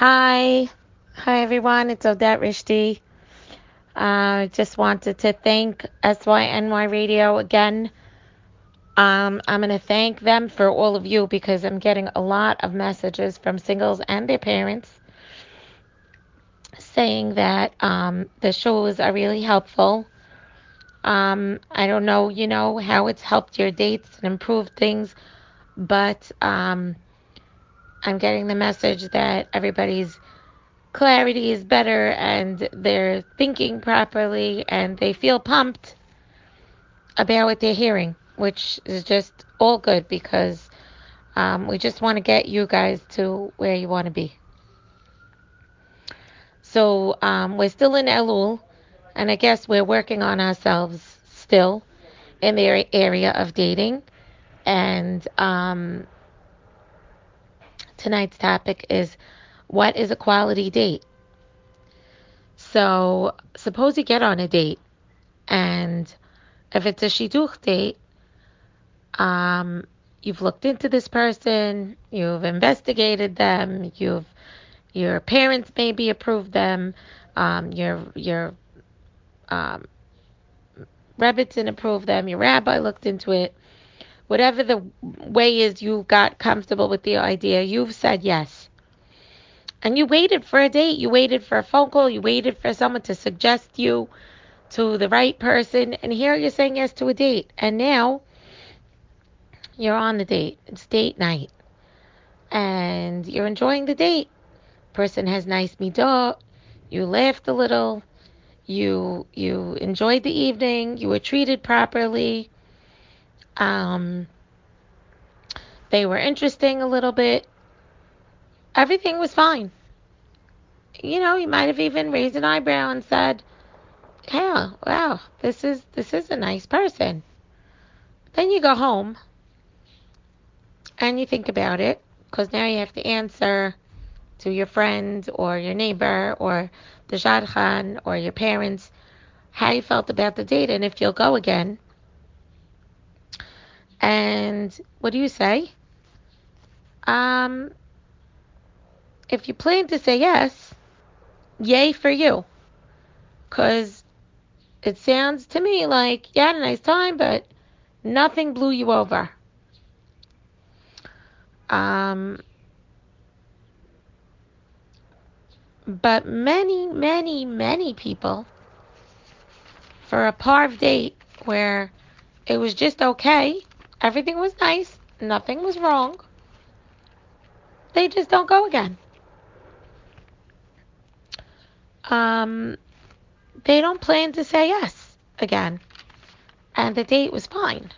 Hi. Hi, everyone. It's Odette Rishti. I uh, just wanted to thank SYNY Radio again. Um, I'm going to thank them for all of you because I'm getting a lot of messages from singles and their parents saying that um, the shows are really helpful. Um, I don't know, you know, how it's helped your dates and improved things, but um, I'm getting the message that everybody's clarity is better and they're thinking properly and they feel pumped about what they're hearing, which is just all good because um, we just want to get you guys to where you want to be. So um, we're still in Elul, and I guess we're working on ourselves still in the area of dating. And um, tonight's topic is what is a quality date? So suppose you get on a date, and if it's a shidduch date, um, you've looked into this person, you've investigated them, you've your parents maybe approved them, um, your your um, Rebbetzin approved them, your rabbi looked into it. Whatever the way is, you got comfortable with the idea. You've said yes. And you waited for a date. You waited for a phone call. You waited for someone to suggest you to the right person. And here you're saying yes to a date. And now you're on the date. It's date night. And you're enjoying the date. Person has nice midot. You laughed a little. You you enjoyed the evening. You were treated properly. Um, they were interesting a little bit. Everything was fine. You know, you might have even raised an eyebrow and said, "Yeah, wow, this is this is a nice person." Then you go home and you think about it because now you have to answer to your friend or your neighbor or the shadchan or your parents how you felt about the date and if you'll go again. And what do you say? Um, if you plan to say yes, yay for you. Because it sounds to me like you had a nice time, but nothing blew you over. Um, but many, many, many people, for a parv date where it was just okay, everything was nice, nothing was wrong, they just don't go again. Um, they don't plan to say yes again. And the date was fine.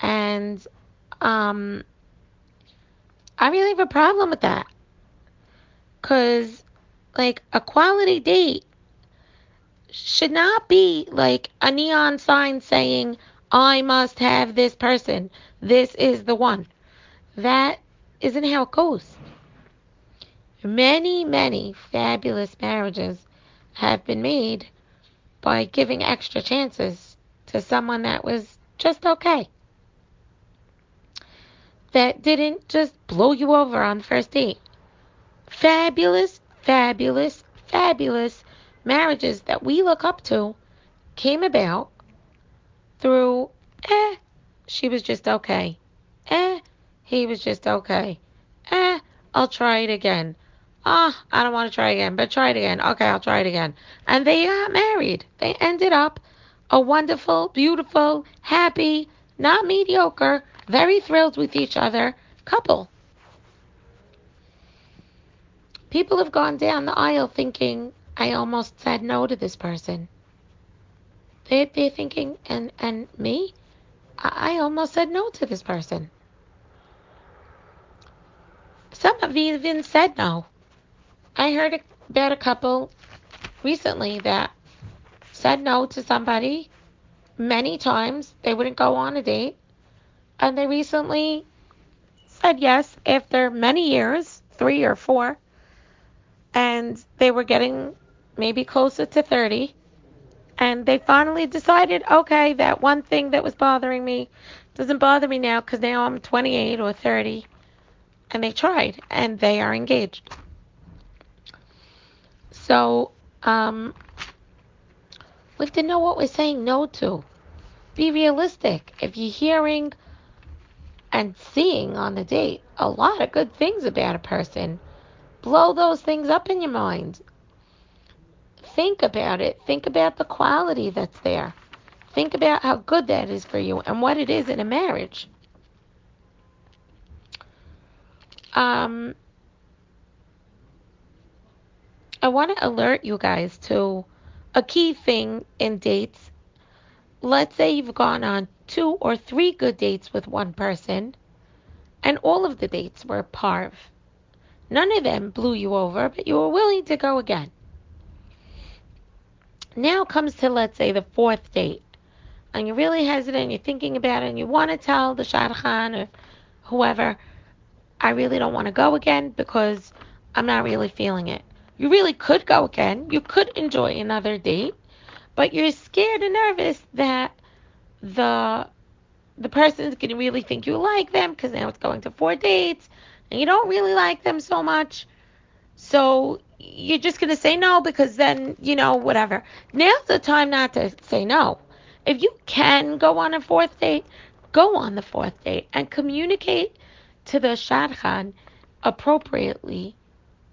And um, I really have a problem with that. Because, like, a quality date should not be like a neon sign saying, I must have this person. This is the one. That isn't how it goes. Many, many fabulous marriages have been made by giving extra chances to someone that was just okay. That didn't just blow you over on the first date. Fabulous, fabulous, fabulous marriages that we look up to came about through, eh, she was just okay. Eh, he was just okay. Eh, I'll try it again. Ah, oh, I don't want to try again, but try it again. Okay, I'll try it again. And they got married. They ended up a wonderful, beautiful, happy, not mediocre, very thrilled with each other couple. People have gone down the aisle thinking, I almost said no to this person. They, they're thinking, and, and me? I, almost said no to this person. Some of have even said no. I heard about a couple recently that said no to somebody many times. They wouldn't go on a date. And they recently said yes after many years, three or four. And they were getting maybe closer to 30. And they finally decided, okay, that one thing that was bothering me doesn't bother me now because now I'm 28 or 30. And they tried and they are engaged. So, um, we have to know what we're saying no to. Be realistic. If you're hearing and seeing on the date a lot of good things about a person, blow those things up in your mind. Think about it. Think about the quality that's there. Think about how good that is for you and what it is in a marriage. Um, I want to alert you guys to a key thing in dates. Let's say you've gone on two or three good dates with one person, and all of the dates were parv. None of them blew you over, but you were willing to go again. Now comes to, let's say, the fourth date, and you're really hesitant, you're thinking about it, and you want to tell the shadchan or whoever, I really don't want to go again because I'm not really feeling it. You really could go again. You could enjoy another date, but you're scared and nervous that the the person's going to really think you like them because now it's going to four dates and you don't really like them so much. So you're just going to say no because then, you know, whatever. Now's the time not to say no. If you can go on a fourth date, go on the fourth date and communicate to the shadchan appropriately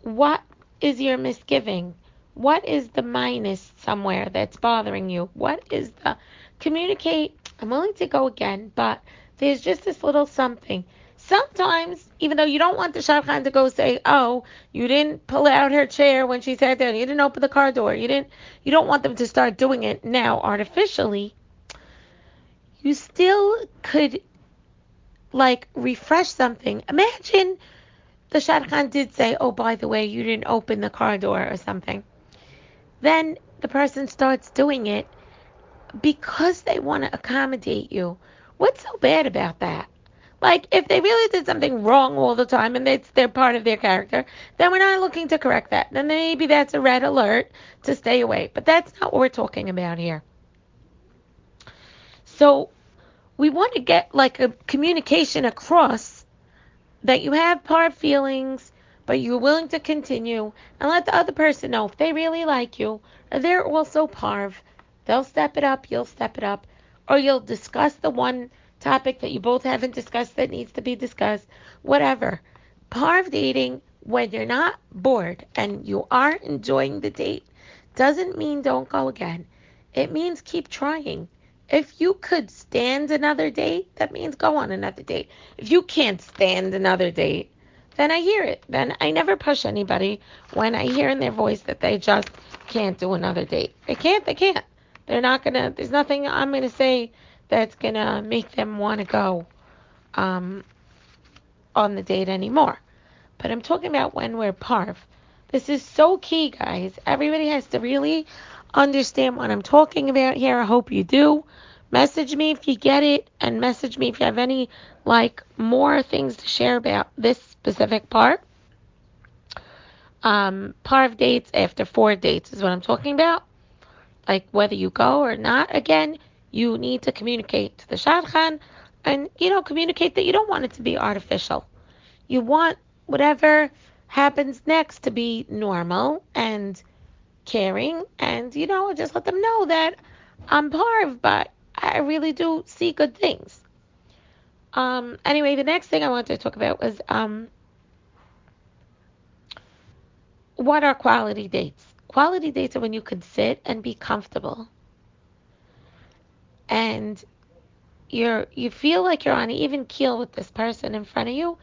what is your misgiving? What is the minus somewhere that's bothering you? What is the communicate? I'm willing to go again, but there's just this little something. Sometimes, even though you don't want the shadchan to go say, "Oh, you didn't pull out her chair when she sat down. You didn't open the car door. You didn't." You don't want them to start doing it now artificially. You still could like refresh something. Imagine the shadchan did say, oh, by the way, you didn't open the car door or something. Then the person starts doing it because they want to accommodate you. What's so bad about that? Like, if they really did something wrong all the time and it's they're parv of their character, then we're not looking to correct that. Then maybe that's a red alert to stay away. But that's not what we're talking about here. So we want to get like a communication across that you have part feelings, but you're willing to continue and let the other person know if they really like you, they're also parv. They'll step it up, you'll step it up, or you'll discuss the one topic that you both haven't discussed that needs to be discussed, whatever. Parv dating, when you're not bored and you are enjoying the date, doesn't mean don't go again. It means keep trying. If you could stand another date, that means go on another date. If you can't stand another date, then I hear it. Then I never push anybody when I hear in their voice that they just can't do another date. They can't, they can't. They're not gonna, there's nothing I'm gonna say that's gonna make them want to go um, on the date anymore. But I'm talking about when we're parv. This is so key, guys. Everybody has to really understand what I'm talking about here. I hope you do. Message me if you get it, and message me if you have any like more things to share about this specific part. Um, parv dates after four dates is what I'm talking about. Like whether you go or not, again, you need to communicate to the shadchan and, you know, communicate that you don't want it to be artificial. You want whatever happens next to be normal and caring and, you know, just let them know that I'm parv, but I really do see good things. Um, anyway, the next thing I wanted to talk about was um, what are quality dates? Quality dates are when you can sit and be comfortable, and you're you feel like you're on an even keel with this person in front of you,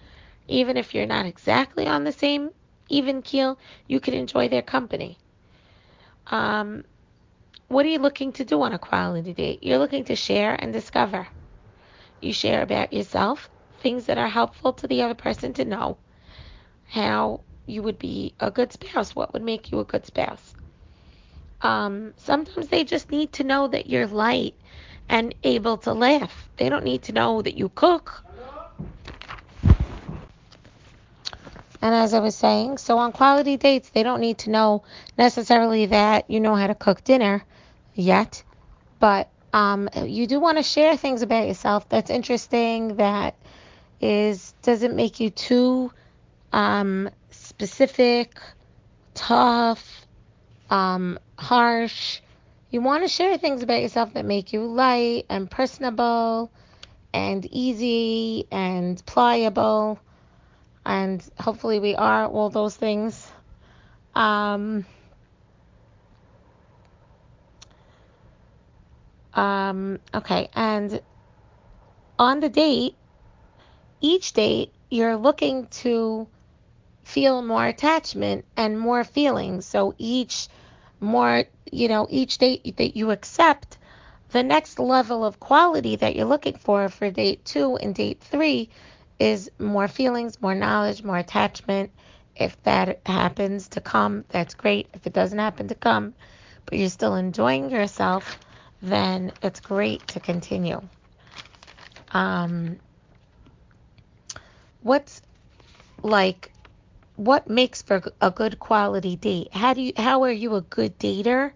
even if you're not exactly on the same even keel. You can enjoy their company. Um, what are you looking to do on a quality date? You're looking to share and discover. You share about yourself, things that are helpful to the other person to know, how you would be a good spouse, what would make you a good spouse. Um, sometimes they just need to know that you're light and able to laugh. They don't need to know that you cook. And as I was saying, so on quality dates, they don't need to know necessarily that you know how to cook dinner yet, but um, you do want to share things about yourself that's interesting, that is doesn't make you too um, specific, tough, um, harsh. You want to share things about yourself that make you light and personable and easy and pliable. And hopefully, we are all those things. Um, um, okay, and on the date, each date, you're looking to feel more attachment and more feelings. So each more, you know, each date that you accept, the next level of quality that you're looking for for date two and date three is more feelings, more knowledge, more attachment. If that happens to come, that's great. If it doesn't happen to come, but you're still enjoying yourself, then it's great to continue. Um, what's like what makes for a good quality date? How do you how are you a good dater?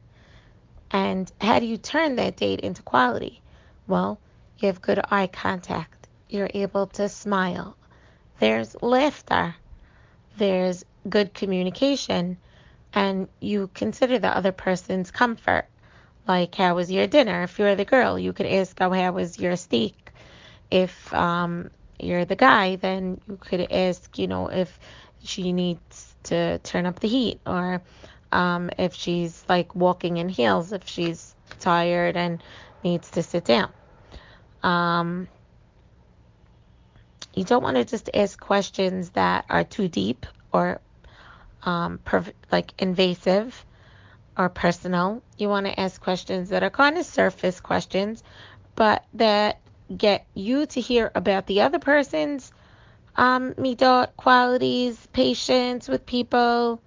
And how do you turn that date into quality? Well, you have good eye contact. You're able to smile. There's laughter. There's good communication. And you consider the other person's comfort. Like, how was your dinner? If you're the girl, you could ask, oh, how was your steak? If um, you're the guy, then you could ask, you know, if she needs to turn up the heat or um, if she's like walking in heels, if she's tired and needs to sit down. Um, you don't want to just ask questions that are too deep or um, like invasive or personal. You want to ask questions that are kind of surface questions, but that get you to hear about the other person's um, midot qualities, patience with people,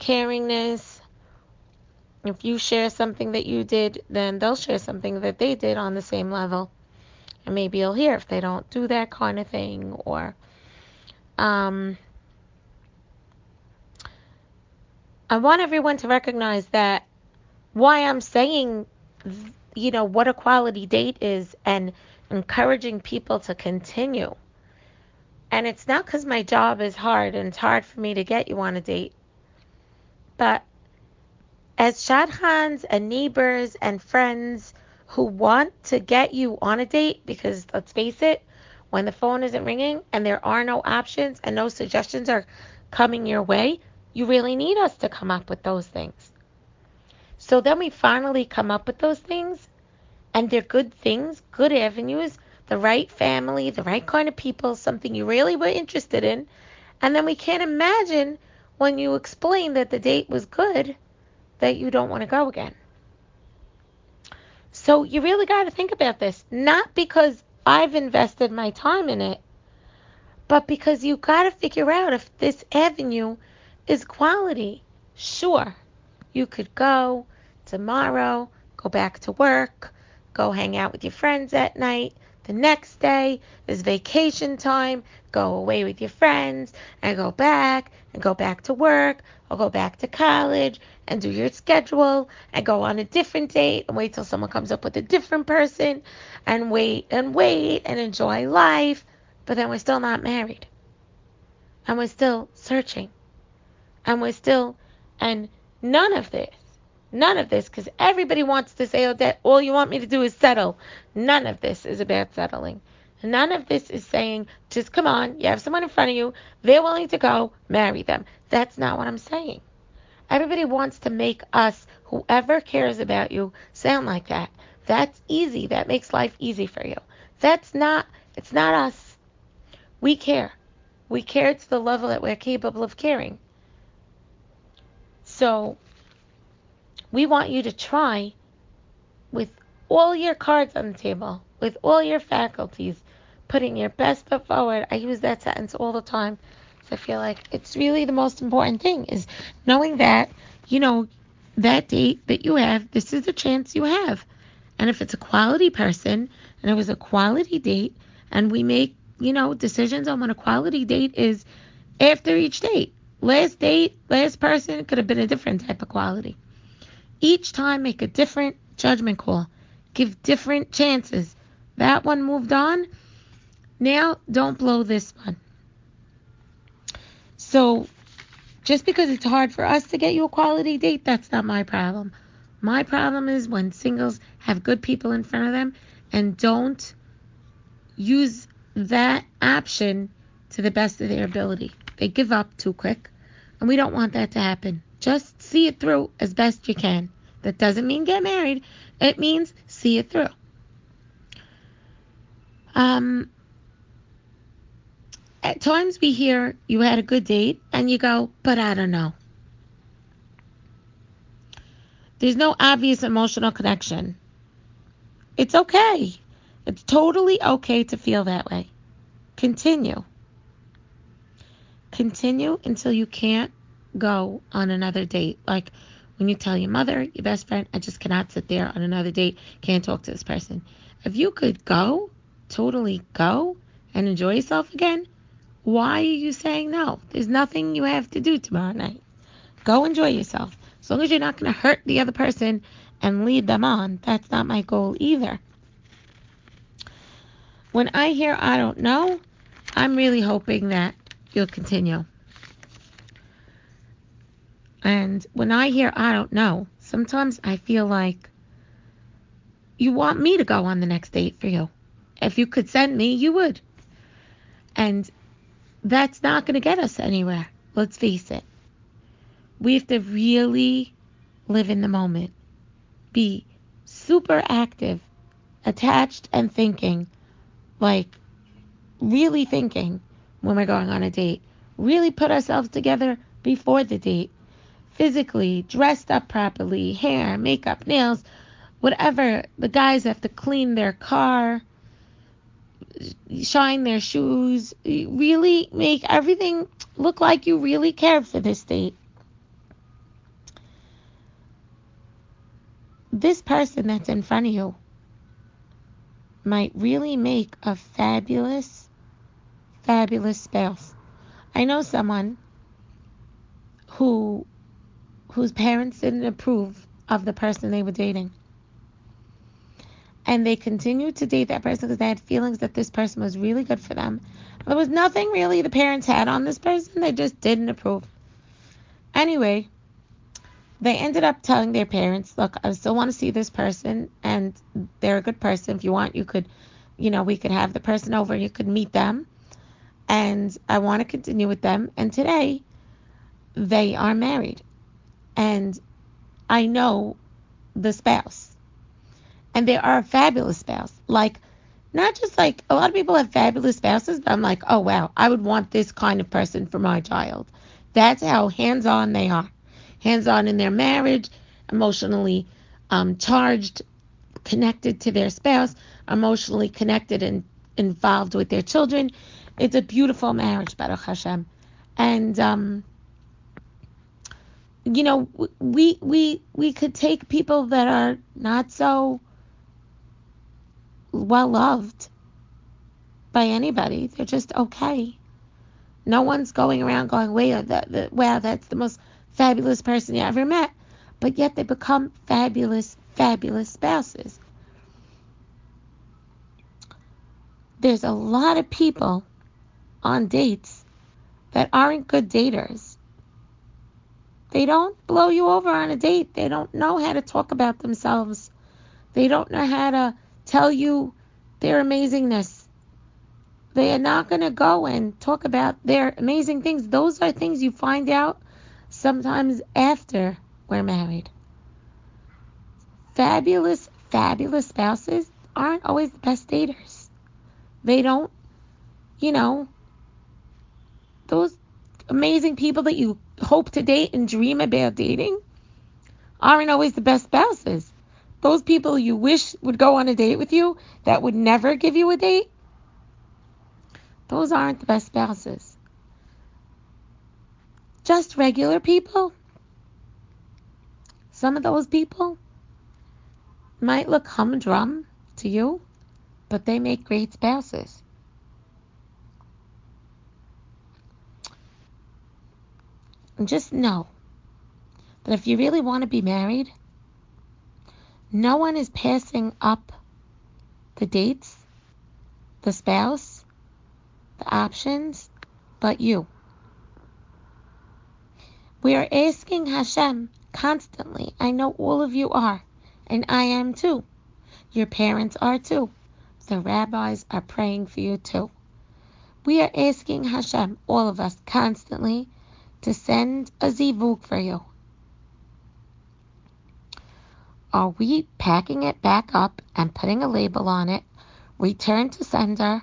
caringness. If you share something that you did, then they'll share something that they did on the same level. And maybe you'll hear if they don't do that kind of thing or um, I want everyone to recognize that why I'm saying you know what a quality date is and encouraging people to continue and it's not because my job is hard and it's hard for me to get you on a date. But as shadchans and neighbors and friends who want to get you on a date, because let's face it, when the phone isn't ringing and there are no options and no suggestions are coming your way, you really need us to come up with those things. So then we finally come up with those things, and they're good things, good avenues the right family, the right kind of people, something you really were interested in. And then we can't imagine when you explain that the date was good that you don't want to go again. So you really got to think about this, not because I've invested my time in it, but because you got to figure out if this avenue is quality. Sure, you could go tomorrow, go back to work, go hang out with your friends at night, the next day is vacation time. Go away with your friends and go back and go back to work or go back to college and do your schedule and go on a different date and wait till someone comes up with a different person and wait and wait and enjoy life. But then we're still not married. And we're still searching. And we're still, and none of this None of this, because everybody wants to say, oh, that all you want me to do is settle. None of this is about settling. None of this is saying, just come on, you have someone in front of you, they're willing to go, marry them. That's not what I'm saying. Everybody wants to make us, whoever cares about you, sound like that. That's easy. That makes life easy for you. That's not, it's not us. We care. We care to the level that we're capable of caring. So we want you to try with all your cards on the table, with all your faculties, putting your best foot forward. I use that sentence all the time. I feel like it's really the most important thing is knowing that, you know, that date that you have, this is the chance you have. And if it's a quality person and it was a quality date and we make, you know, decisions on what a quality date is after each date. Last date, last person could have been a different type of quality. Each time, make a different judgment call. Give different chances. That one moved on. Now, don't blow this one. So, Just because it's hard for us to get you a quality date, that's not my problem. My problem is when singles have good people in front of them and don't use that option to the best of their ability. They give up too quick, and we don't want that to happen. Just see it through as best you can. That doesn't mean get married. It means see it through. Um, at times we hear you had a good date and you go, but I don't know. There's no obvious emotional connection. It's okay. It's totally okay to feel that way. Continue. Continue until you can't go on another date. Like when you tell your mother, your best friend, I just cannot sit there on another date, can't talk to this person. If you could go, totally go and enjoy yourself again, why are you saying no? There's nothing you have to do tomorrow night. Go enjoy yourself. As long as you're not going to hurt the other person and lead them on, that's not my goal either. When I hear I don't know, I'm really hoping that you'll continue. And when I hear I don't know, sometimes I feel like you want me to go on the next date for you. If you could send me, you would. And that's not going to get us anywhere. Let's face it. We have to really live in the moment, be super active, attached, and thinking like really thinking when we're going on a date. Really put ourselves together before the date. Physically, dressed up properly, hair, makeup, nails, whatever. The guys have to clean their car shine their shoes, really make everything look like you really care for this date. This person that's in front of you might really make a fabulous, fabulous spouse. I know someone who whose parents didn't approve of the person they were dating and they continued to date that person because they had feelings that this person was really good for them. There was nothing really the parents had on this person, they just didn't approve. Anyway, they ended up telling their parents, Look, I still want to see this person, and they're a good person. If you want, you could, you know, we could have the person over, you could meet them, and I want to continue with them. And today, they are married. And I know the spouse and they are a fabulous spouse. Like, not just like a lot of people have fabulous spouses, but I'm like, oh wow, I would want this kind of person for my child. That's how hands on they are. Hands on in their marriage, emotionally um, charged, connected to their spouse, emotionally connected and involved with their children. It's a beautiful marriage, Baruch Hashem. And um, you know, we we we could take people that are not so well loved by anybody. They're just okay. No one's going around going, wow, uh, that, wow, that's the most fabulous person you ever met. But yet they become fabulous, fabulous spouses. There's a lot of people on dates that aren't good daters. They don't blow you over on a date. They don't know how to talk about themselves. They don't know how to tell you their amazingness. They are not going to go and talk about their amazing things. Those are things you find out sometimes after we're married. Fabulous, fabulous spouses aren't always the best daters. They don't, you know, those amazing people that you hope to date and dream about dating aren't always the best spouses those people you wish would go on a date with you that would never give you a date, those aren't the best spouses. Just regular people. Some of those people might look humdrum to you, but they make great spouses. And just know that if you really want to be married, no one is passing up the dates, the spouse, the options, but you. We are asking Hashem constantly. I know all of you are, and I am too. Your parents are too. The rabbis are praying for you too. We are asking Hashem, all of us, constantly, to send a zivug for you. Are we packing it back up and putting a label on it? Return to sender.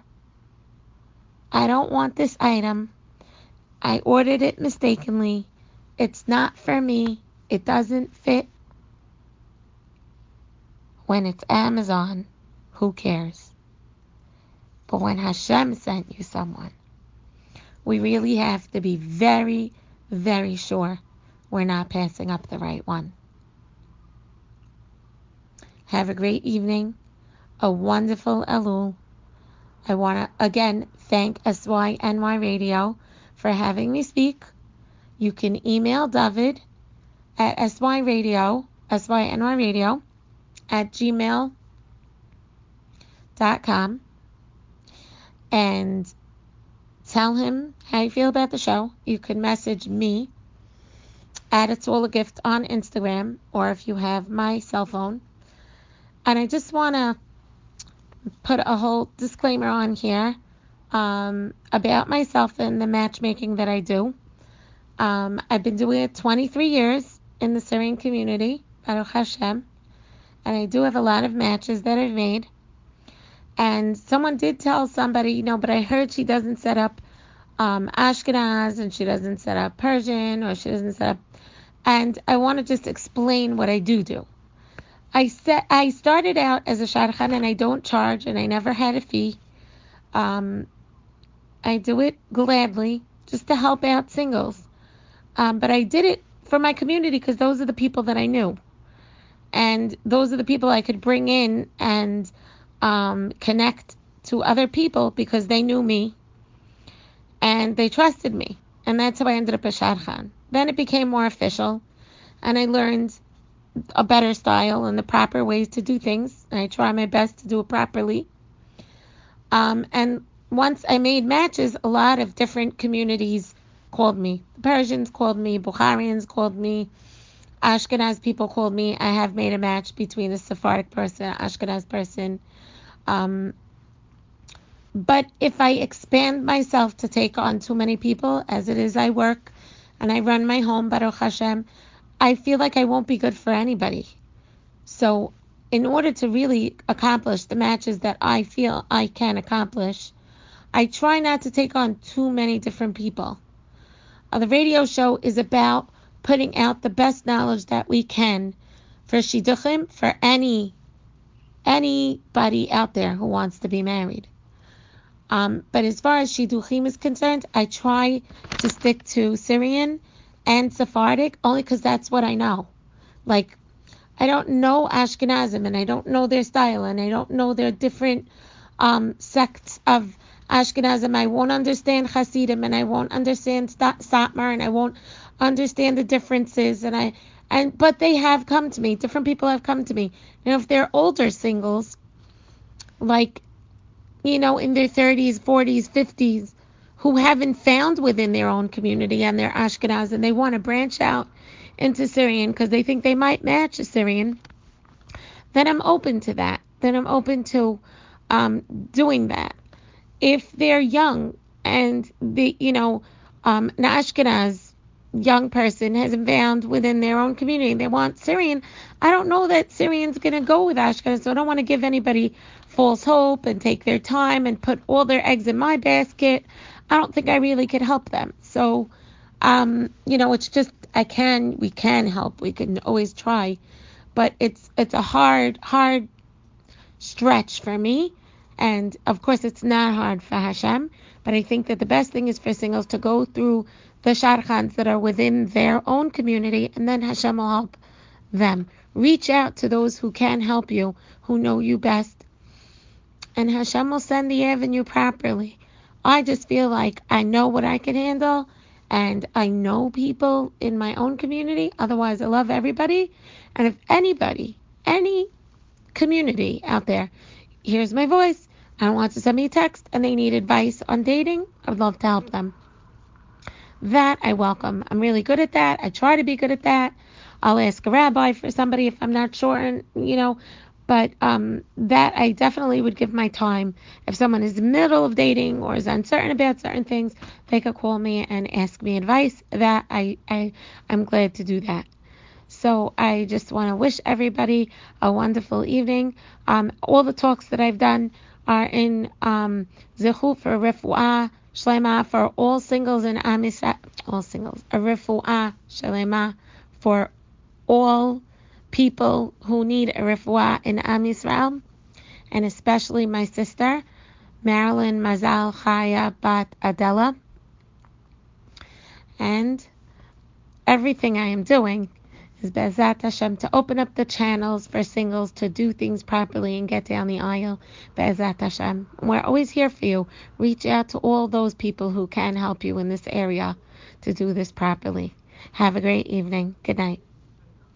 I don't want this item. I ordered it mistakenly. It's not for me. It doesn't fit. When it's Amazon, who cares? But when Hashem sent you someone, we really have to be very, very sure we're not passing up the right one. Have a great evening, a wonderful Elul. I want to again thank SYNY Radio for having me speak. You can email David at syradio, syny radio at gmail.com and tell him how you feel about the show. You can message me at It's All a Gift on Instagram or if you have my cell phone, and I just want to put a whole disclaimer on here um, about myself and the matchmaking that I do. Um, I've been doing it 23 years in the Syrian community, Baruch Hashem, and I do have a lot of matches that I've made. And someone did tell somebody, you know, but I heard she doesn't set up um, Ashkenaz and she doesn't set up Persian or she doesn't set up. And I want to just explain what I do do. I set I started out as a shadchan and I don't charge and I never had a fee. Um, I do it gladly just to help out singles. Um, but I did it for my community because those are the people that I knew, and those are the people I could bring in and um, connect to other people because they knew me and they trusted me, and that's how I ended up a shadchan. Then it became more official, and I learned a better style and the proper ways to do things. I try my best to do it properly. Um, and once I made matches, a lot of different communities called me. The Persians called me, Bukharians called me, Ashkenaz people called me. I have made a match between a Sephardic person and Ashkenaz person. Um, but if I expand myself to take on too many people, as it is, I work and I run my home, Baruch Hashem, I feel like I won't be good for anybody. So, in order to really accomplish the matches that I feel I can accomplish, I try not to take on too many different people. Uh, the radio show is about putting out the best knowledge that we can for shidduchim for any anybody out there who wants to be married. Um, but as far as shidduchim is concerned, I try to stick to Syrian and Sephardic only because that's what I know. Like, I don't know Ashkenazim and I don't know their style and I don't know their different um, sects of Ashkenazim. I won't understand Hasidim and I won't understand Satmar and I won't understand the differences and I and but they have come to me. Different people have come to me. Know, if they're older singles, like you know, in their 30s, 40s, 50s, who haven't found within their own community and their Ashkenaz and they want to branch out into Syrian because they think they might match a Syrian, then I'm open to that. Then I'm open to um, doing that. If they're young and the you know um, an Ashkenaz young person hasn't found within their own community they want Syrian, I don't know that Syrian's going to go with Ashkenaz, so I don't want to give anybody false hope and take their time and put all their eggs in my basket. I don't think I really could help them. So, um, you know, it's just I can, we can help. We can always try, but it's it's a hard, hard stretch for me. And of course, it's not hard for Hashem. But I think that the best thing is for singles to go through the shadchans that are within their own community, and then Hashem will help them. Reach out to those who can help you, who know you best, and Hashem will send the avenue properly. I just feel like I know what I can handle and I know people in my own community. Otherwise, I love everybody. And if anybody, any community out there hears my voice and wants to send me a text and they need advice on dating, I'd love to help them. That I welcome. I'm really good at that. I try to be good at that. I'll ask a rabbi for somebody if I'm not sure, and you know, but um, that I definitely would give my time. If someone is in the middle of dating or is uncertain about certain things, they could call me and ask me advice. That I, I I'm glad to do that. So I just want to wish everybody a wonderful evening. Um, all the talks that I've done are in um, Zechu for Refuah Shlema for all singles in Am Yisrael, all singles, a Refuah Shlema for all people who need a refuah in Am Yisrael, and especially my sister, Marilyn Mazal Chaya Bat Adela. And everything I am doing is Be'ezat Hashem to open up the channels for singles to do things properly and get down the aisle. Be'ezat Hashem. We're always here for you. Reach out to all those people who can help you in this area to do this properly. Have a great evening. Good night.